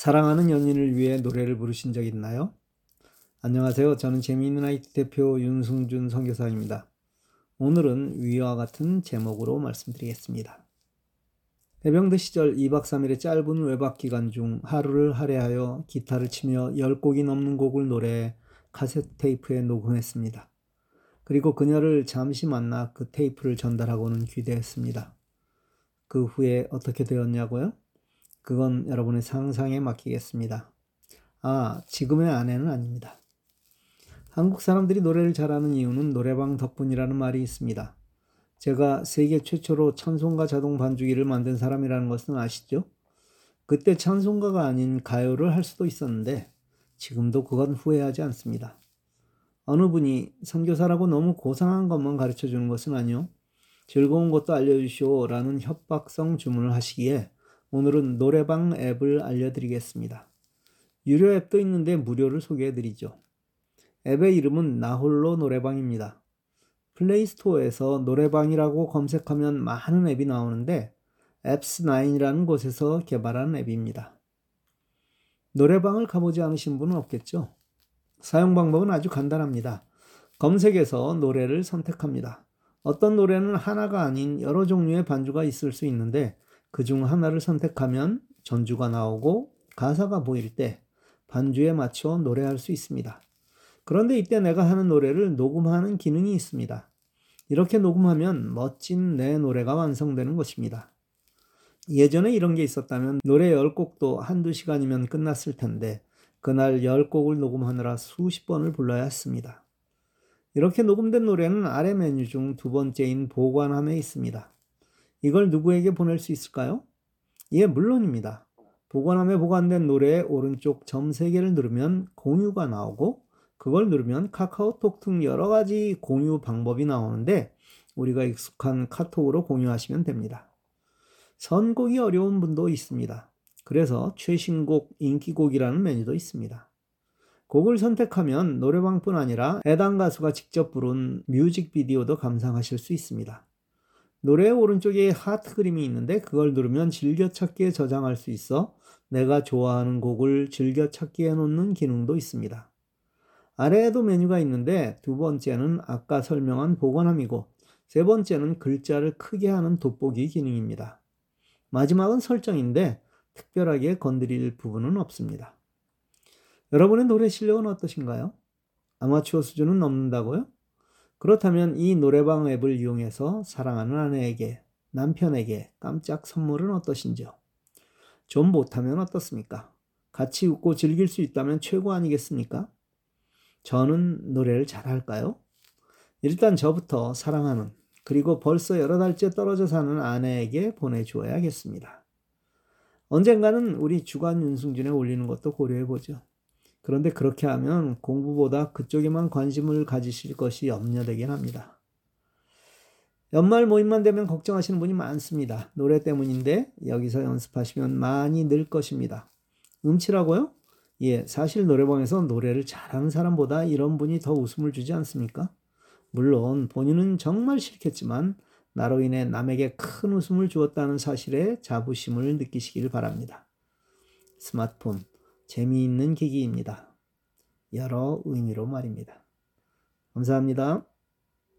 사랑하는 연인을 위해 노래를 부르신 적 있나요? 안녕하세요. 저는 재미있는 아이티 대표 윤승준 선교사입니다. 오늘은 위와 같은 제목으로 말씀드리겠습니다. 해병대 시절 2박 3일의 짧은 외박 기간 중 하루를 할애하여 기타를 치며 10곡이 넘는 곡을 노래해 카세트 테이프에 녹음했습니다. 그리고 그녀를 잠시 만나 그 테이프를 전달하고는 귀대했습니다. 그 후에 어떻게 되었냐고요? 그건 여러분의 상상에 맡기겠습니다. 아, 지금의 아내는 아닙니다. 한국 사람들이 노래를 잘하는 이유는 노래방 덕분이라는 말이 있습니다. 제가 세계 최초로 찬송가 자동 반주기를 만든 사람이라는 것은 아시죠? 그때 찬송가가 아닌 가요를 할 수도 있었는데 지금도 그건 후회하지 않습니다. 어느 분이 선교사라고 너무 고상한 것만 가르쳐 주는 것은 아니요. 즐거운 것도 알려주시오 라는 협박성 주문을 하시기에 오늘은 노래방 앱을 알려드리겠습니다. 유료 앱도 있는데 무료를 소개해드리죠. 앱의 이름은 나홀로 노래방입니다. 플레이스토어에서 노래방이라고 검색하면 많은 앱이 나오는데 앱스9이라는 곳에서 개발한 앱입니다. 노래방을 가보지 않으신 분은 없겠죠? 사용 방법은 아주 간단합니다. 검색에서 노래를 선택합니다. 어떤 노래는 하나가 아닌 여러 종류의 반주가 있을 수 있는데 그 중 하나를 선택하면 전주가 나오고 가사가 보일 때 반주에 맞춰 노래할 수 있습니다. 그런데 이때 내가 하는 노래를 녹음하는 기능이 있습니다. 이렇게 녹음하면 멋진 내 노래가 완성되는 것입니다. 예전에 이런 게 있었다면 노래 10곡도 한두 시간이면 끝났을 텐데 그날 10곡을 녹음하느라 수십 번을 불러야 했습니다. 이렇게 녹음된 노래는 아래 메뉴 중 두 번째인 보관함에 있습니다. 이걸 누구에게 보낼 수 있을까요? 예, 물론입니다. 보관함에 보관된 노래의 오른쪽 점 3개를 누르면 공유가 나오고 그걸 누르면 카카오톡 등 여러 가지 공유 방법이 나오는데 우리가 익숙한 카톡으로 공유하시면 됩니다. 선곡이 어려운 분도 있습니다. 그래서 최신곡, 인기곡이라는 메뉴도 있습니다. 곡을 선택하면 노래방뿐 아니라 해당 가수가 직접 부른 뮤직비디오도 감상하실 수 있습니다. 노래 오른쪽에 하트 그림이 있는데 그걸 누르면 즐겨찾기에 저장할 수 있어 내가 좋아하는 곡을 즐겨찾기 해놓는 기능도 있습니다. 아래에도 메뉴가 있는데 두 번째는 아까 설명한 보관함이고 세 번째는 글자를 크게 하는 돋보기 기능입니다. 마지막은 설정인데 특별하게 건드릴 부분은 없습니다. 여러분의 노래 실력은 어떠신가요? 아마추어 수준은 넘는다고요? 그렇다면 이 노래방 앱을 이용해서 사랑하는 아내에게, 남편에게 깜짝 선물은 어떠신지요? 좀 못하면 어떻습니까? 같이 웃고 즐길 수 있다면 최고 아니겠습니까? 저는 노래를 잘할까요? 일단 저부터 사랑하는, 그리고 벌써 여러 달째 떨어져 사는 아내에게 보내주어야겠습니다. 언젠가는 우리 주간 윤승준에 올리는 것도 고려해보죠. 그런데 그렇게 하면 공부보다 그쪽에만 관심을 가지실 것이 염려되긴 합니다. 연말 모임만 되면 걱정하시는 분이 많습니다. 노래 때문인데 여기서 연습하시면 많이 늘 것입니다. 음치라고요? 예, 사실 노래방에서 노래를 잘하는 사람보다 이런 분이 더 웃음을 주지 않습니까? 물론 본인은 정말 싫겠지만 나로 인해 남에게 큰 웃음을 주었다는 사실에 자부심을 느끼시길 바랍니다. 스마트폰 재미있는 기기입니다. 여러 의미로 말입니다. 감사합니다.